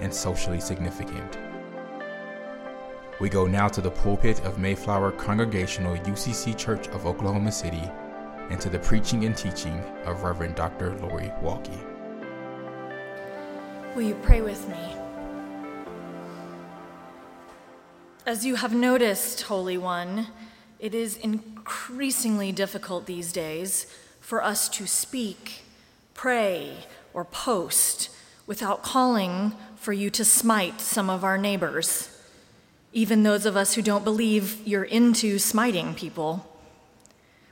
and socially significant. We go now to the pulpit of Mayflower Congregational UCC Church of Oklahoma City and to the preaching and teaching of Reverend Dr. Lori Walke. Will you pray with me? As you have noticed, Holy One, it is increasingly difficult these days for us to speak, pray, or post without calling for you to smite some of our neighbors, even those of us who don't believe you're into smiting people.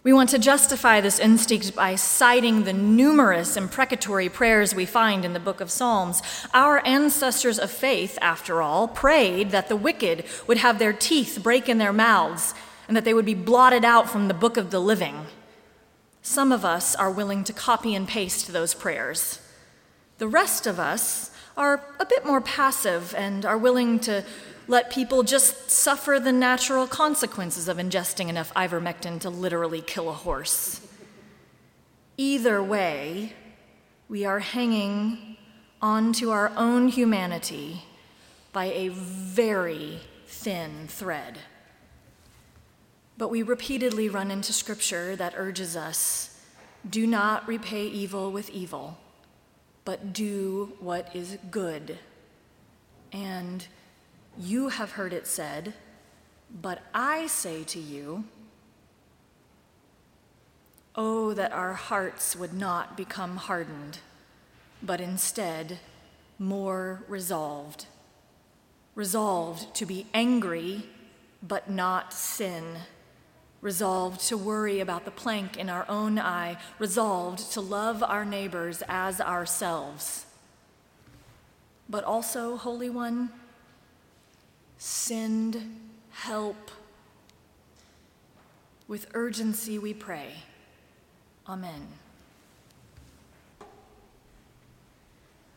We want to justify this instinct by citing the numerous imprecatory prayers we find in the book of Psalms. Our ancestors of faith, after all, prayed that the wicked would have their teeth break in their mouths and that they would be blotted out from the book of the living. Some of us are willing to copy and paste those prayers. The rest of us are a bit more passive and are willing to let people just suffer the natural consequences of ingesting enough ivermectin to literally kill a horse. Either way, we are hanging onto our own humanity by a very thin thread. But we repeatedly run into scripture that urges us do not repay evil with evil but do what is good. And you have heard it said, but I say to you, Oh, that our hearts would not become hardened, but instead more resolved. Resolved to be angry, but not sin resolved to worry about the plank in our own eye, resolved to love our neighbors as ourselves. But also, Holy One, send help. With urgency we pray. Amen.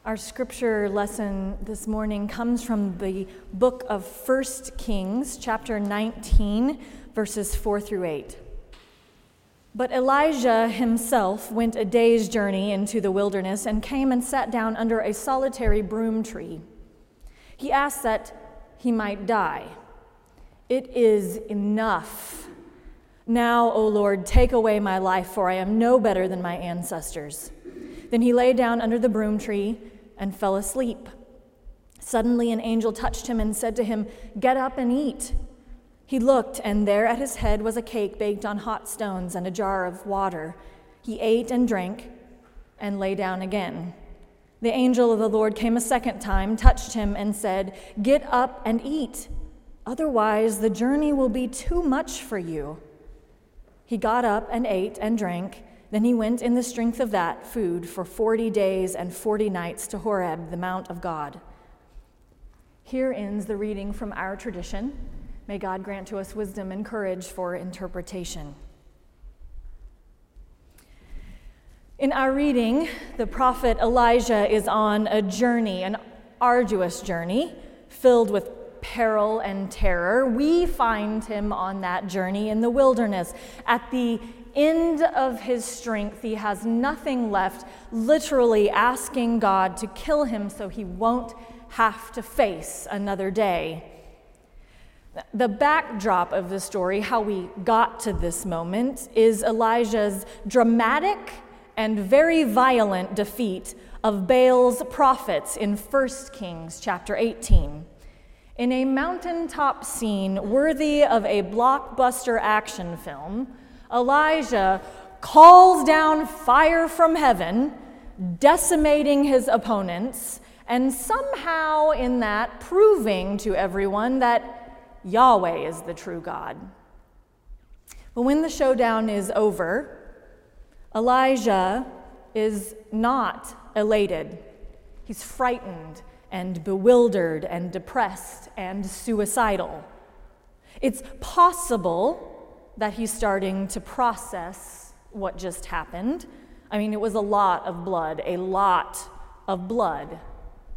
Our scripture lesson this morning comes from the book of First Kings, chapter 19, verses 4 through 8. But Elijah himself went a day's journey into the wilderness and came and sat down under a solitary broom tree. He asked that he might die. It is enough. Now, O Lord, take away my life, for I am no better than my ancestors. Then he lay down under the broom tree and fell asleep. Suddenly, an angel touched him and said to him, Get up and eat. He looked, and there at his head was a cake baked on hot stones and a jar of water. He ate and drank and lay down again. The angel of the Lord came a second time, touched him, and said, Get up and eat. Otherwise, the journey will be too much for you. He got up and ate and drank. Then he went in the strength of that food for 40 days and 40 nights to Horeb, the Mount of God. Here ends the reading from our tradition. May God grant to us wisdom and courage for interpretation. In our reading, the prophet Elijah is on a journey, an arduous journey, filled with peril and terror. We find him on that journey in the wilderness. At the end of his strength, he has nothing left, literally asking God to kill him so he won't have to face another day. The backdrop of the story, how we got to this moment, is Elijah's dramatic and very violent defeat of Baal's prophets in 1 Kings chapter 18. In a mountaintop scene worthy of a blockbuster action film, Elijah calls down fire from heaven, decimating his opponents, and somehow in that proving to everyone that Yahweh is the true God. But when the showdown is over, Elijah is not elated. He's frightened and bewildered and depressed and suicidal. It's possible that he's starting to process what just happened. I mean, it was a lot of blood, a lot of blood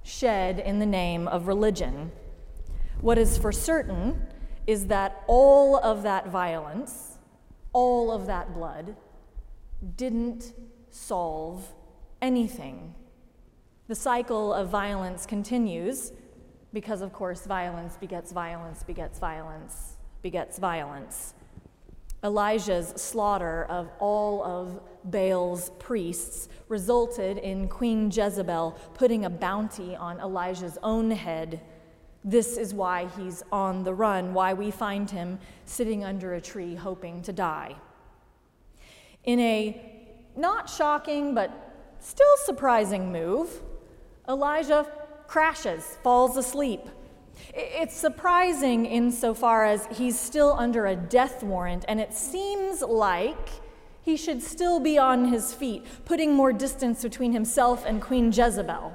shed in the name of religion. What is for certain is that all of that violence, all of that blood, didn't solve anything. The cycle of violence continues because, of course, violence begets violence, begets violence, begets violence. Elijah's slaughter of all of Baal's priests resulted in Queen Jezebel putting a bounty on Elijah's own head. This is why he's on the run, why we find him sitting under a tree hoping to die. In a not shocking but still surprising move, Elijah crashes, falls asleep. It's surprising insofar as he's still under a death warrant, and it seems like he should still be on his feet, putting more distance between himself and Queen Jezebel.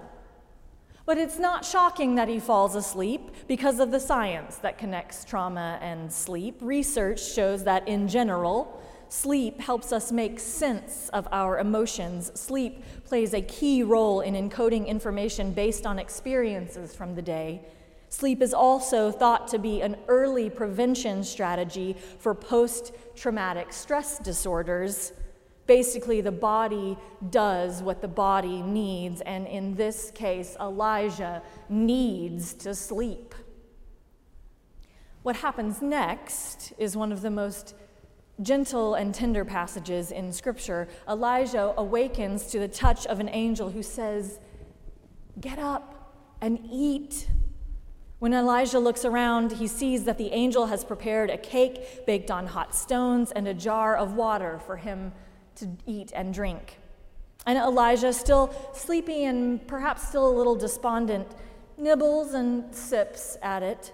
But it's not shocking that he falls asleep because of the science that connects trauma and sleep. Research shows that in general, sleep helps us make sense of our emotions. Sleep plays a key role in encoding information based on experiences from the day Sleep is also thought to be an early prevention strategy for post traumatic stress disorders. Basically, the body does what the body needs, and in this case, Elijah needs to sleep. What happens next is one of the most gentle and tender passages in Scripture. Elijah awakens to the touch of an angel who says, Get up and eat. When Elijah looks around, he sees that the angel has prepared a cake baked on hot stones and a jar of water for him to eat and drink. And Elijah, still sleepy and perhaps still a little despondent, nibbles and sips at it.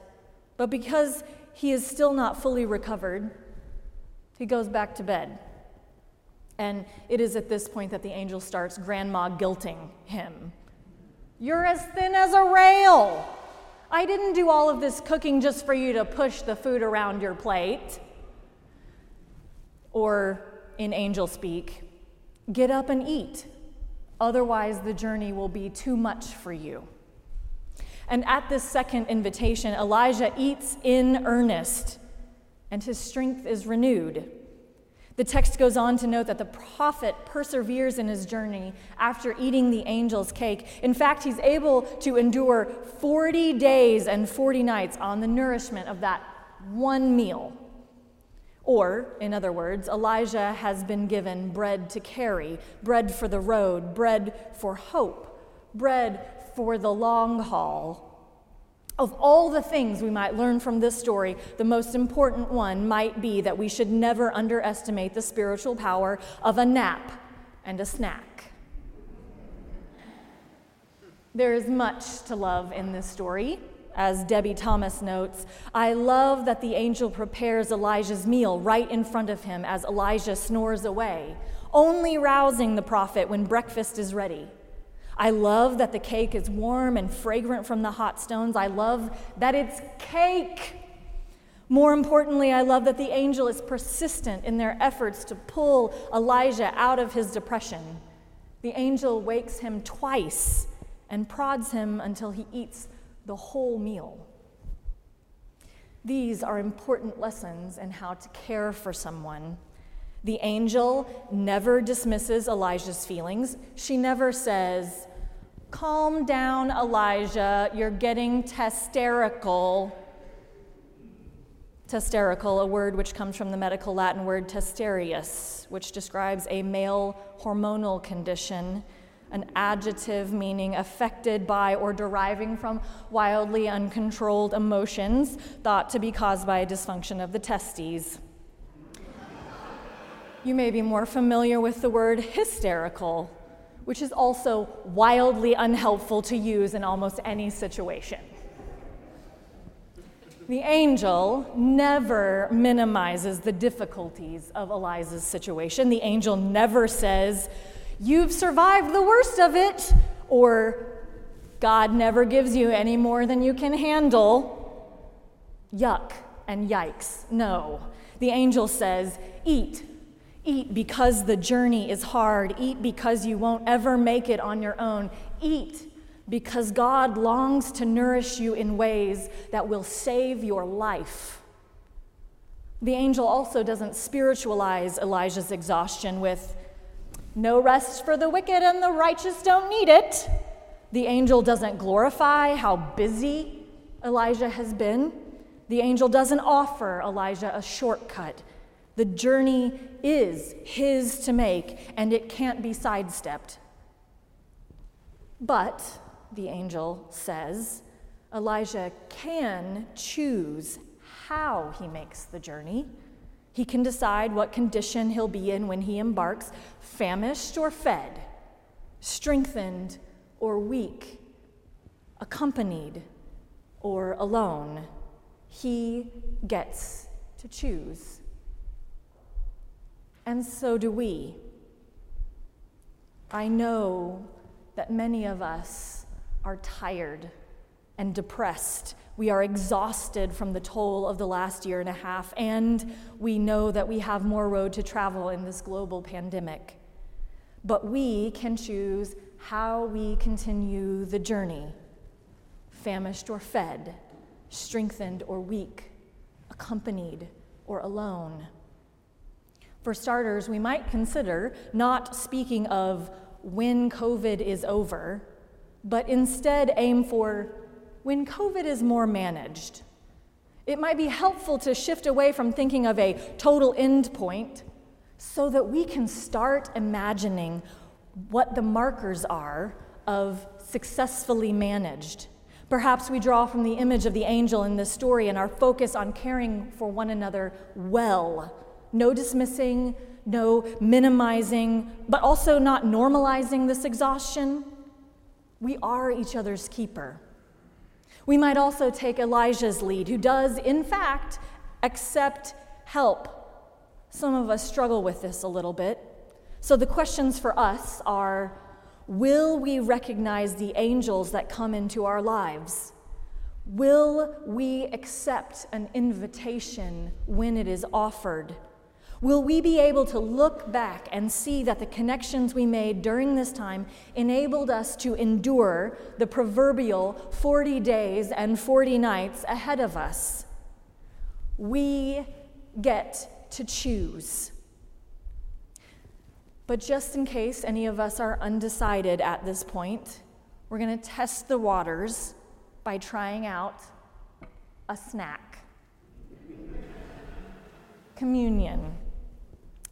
But because he is still not fully recovered, he goes back to bed. And it is at this point that the angel starts grandma guilting him. You're as thin as a rail. I didn't do all of this cooking just for you to push the food around your plate. Or, in angel speak, get up and eat. Otherwise, the journey will be too much for you. And at this second invitation, Elijah eats in earnest, and his strength is renewed. The text goes on to note that the prophet perseveres in his journey after eating the angel's cake. In fact, he's able to endure 40 days and 40 nights on the nourishment of that one meal. Or, in other words, Elijah has been given bread to carry, bread for the road, bread for hope, bread for the long haul. Of all the things we might learn from this story, the most important one might be that we should never underestimate the spiritual power of a nap and a snack. There is much to love in this story. As Debbie Thomas notes, I love that the angel prepares Elijah's meal right in front of him as Elijah snores away, only rousing the prophet when breakfast is ready. I love that the cake is warm and fragrant from the hot stones. I love that it's cake. More importantly, I love that the angel is persistent in their efforts to pull Elijah out of his depression. The angel wakes him twice and prods him until he eats the whole meal. These are important lessons in how to care for someone. The angel never dismisses Elijah's feelings. She never says, Calm down, Elijah. You're getting hysterical. Testerical, a word which comes from the medical Latin word testerius, which describes a male hormonal condition, an adjective meaning affected by or deriving from wildly uncontrolled emotions thought to be caused by a dysfunction of the testes. You may be more familiar with the word hysterical, which is also wildly unhelpful to use in almost any situation. The angel never minimizes the difficulties of Elijah's situation. The angel never says, You've survived the worst of it, or God never gives you any more than you can handle. Yuck and yikes. No. The angel says, Eat. Eat because the journey is hard. Eat because you won't ever make it on your own. Eat because God longs to nourish you in ways that will save your life. The angel also doesn't spiritualize Elijah's exhaustion with, no rest for the wicked and the righteous don't need it. The angel doesn't glorify how busy Elijah has been. The angel doesn't offer Elijah a shortcut. The journey is his to make, and it can't be sidestepped. But the angel says, Elijah can choose how he makes the journey. He can decide what condition he'll be in when he embarks famished or fed, strengthened or weak, accompanied or alone. He gets to choose. And so do we. I know that many of us are tired and depressed. We are exhausted from the toll of the last year and a half, and we know that we have more road to travel in this global pandemic. But we can choose how we continue the journey famished or fed, strengthened or weak, accompanied or alone. For starters, we might consider not speaking of when COVID is over but instead aim for when COVID is more managed. It might be helpful to shift away from thinking of a total end point so that we can start imagining what the markers are of successfully managed. Perhaps we draw from the image of the angel in this story and our focus on caring for one another well. No dismissing, no minimizing, but also not normalizing this exhaustion. We are each other's keeper. We might also take Elijah's lead, who does, in fact, accept help. Some of us struggle with this a little bit. So the questions for us are Will we recognize the angels that come into our lives? Will we accept an invitation when it is offered? Will we be able to look back and see that the connections we made during this time enabled us to endure the proverbial 40 days and 40 nights ahead of us? We get to choose. But just in case any of us are undecided at this point, we're going to test the waters by trying out a snack. Communion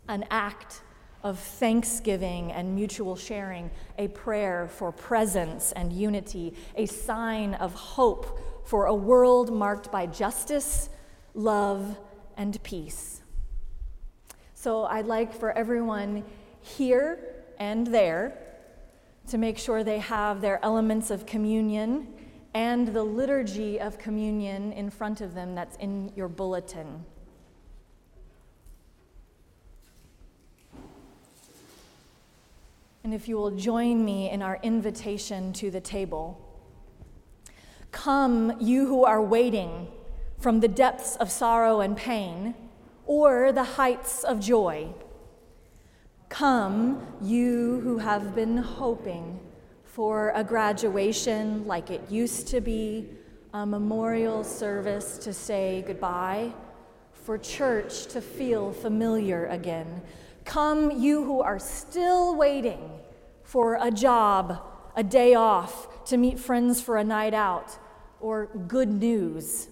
an act of thanksgiving and mutual sharing, a prayer for presence and unity, a sign of hope for a world marked by justice, love, and peace. So I'd like for everyone here and there to make sure they have their elements of communion and the liturgy of communion in front of them that's in your bulletin. And if you will join me in our invitation to the table. Come, you who are waiting from the depths of sorrow and pain or the heights of joy. Come, you who have been hoping for a graduation like it used to be, a memorial service to say goodbye, for church to feel familiar again. Come, you who are still waiting for a job, a day off, to meet friends for a night out, or good news.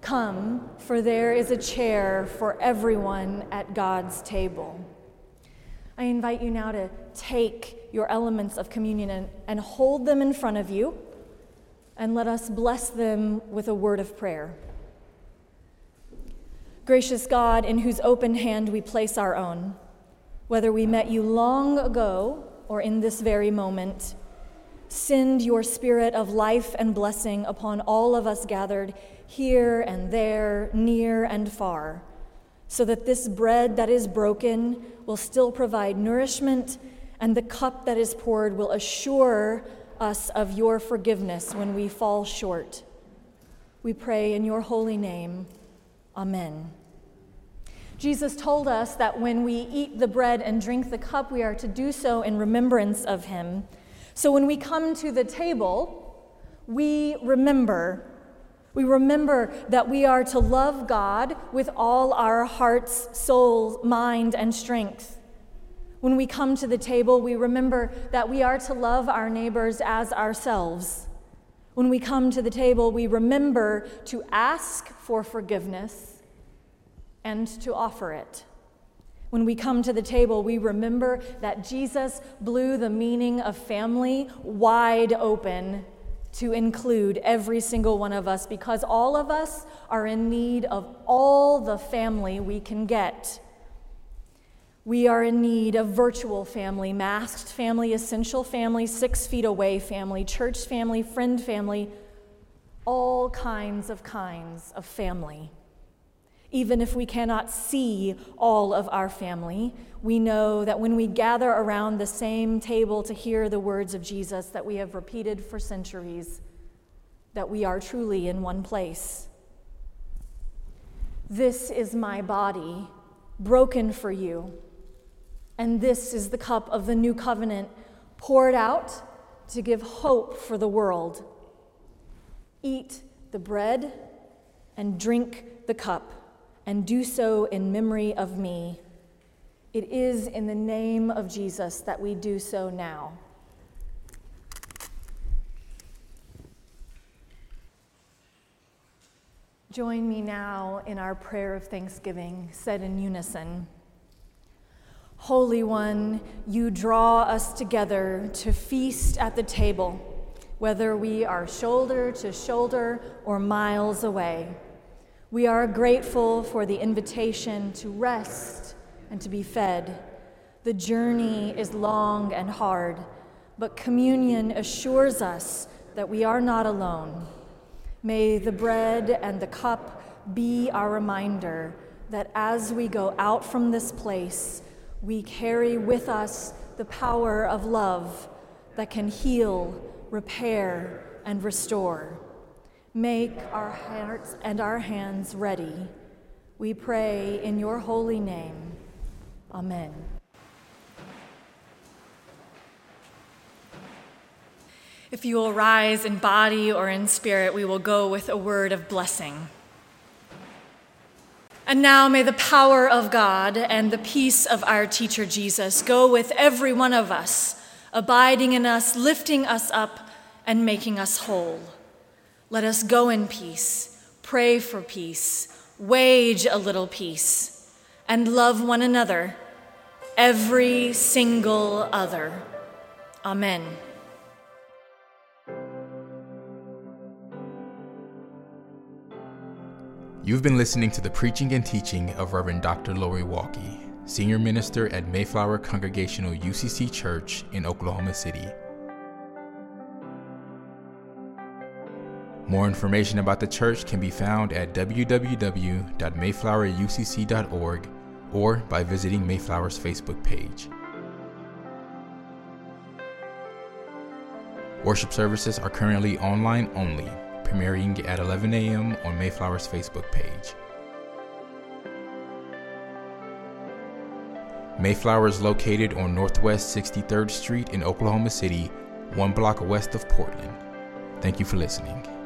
Come, for there is a chair for everyone at God's table. I invite you now to take your elements of communion and, and hold them in front of you, and let us bless them with a word of prayer. Gracious God, in whose open hand we place our own, whether we met you long ago or in this very moment, send your spirit of life and blessing upon all of us gathered here and there, near and far, so that this bread that is broken will still provide nourishment, and the cup that is poured will assure us of your forgiveness when we fall short. We pray in your holy name. Amen. Jesus told us that when we eat the bread and drink the cup, we are to do so in remembrance of him. So when we come to the table, we remember we remember that we are to love God with all our hearts, soul, mind, and strength. When we come to the table, we remember that we are to love our neighbors as ourselves. When we come to the table, we remember to ask for forgiveness and to offer it. When we come to the table, we remember that Jesus blew the meaning of family wide open to include every single one of us because all of us are in need of all the family we can get. We are in need of virtual family, masked family, essential family, six feet away family, church family, friend family, all kinds of kinds of family. Even if we cannot see all of our family, we know that when we gather around the same table to hear the words of Jesus that we have repeated for centuries, that we are truly in one place. This is my body, broken for you. And this is the cup of the new covenant, poured out to give hope for the world. Eat the bread and drink the cup and do so in memory of me. It is in the name of Jesus that we do so now. Join me now in our prayer of thanksgiving, said in unison. Holy One, you draw us together to feast at the table, whether we are shoulder to shoulder or miles away. We are grateful for the invitation to rest and to be fed. The journey is long and hard, but communion assures us that we are not alone. May the bread and the cup be our reminder that as we go out from this place, we carry with us the power of love that can heal, repair, and restore. Make our hearts and our hands ready. We pray in your holy name. Amen. If you will rise in body or in spirit, we will go with a word of blessing. And now may the power of God and the peace of our teacher Jesus go with every one of us, abiding in us, lifting us up, and making us whole. Let us go in peace, pray for peace, wage a little peace, and love one another, every single other. Amen. You've been listening to the preaching and teaching of Reverend Dr. Lori Walke, Senior Minister at Mayflower Congregational UCC Church in Oklahoma City. More information about the church can be found at www.mayflowerucc.org or by visiting Mayflower's Facebook page. Worship services are currently online only, premiering at 11 a.m. on Mayflower's Facebook page. Mayflower is located on Northwest 63rd Street in Oklahoma City, one block west of Portland. Thank you for listening.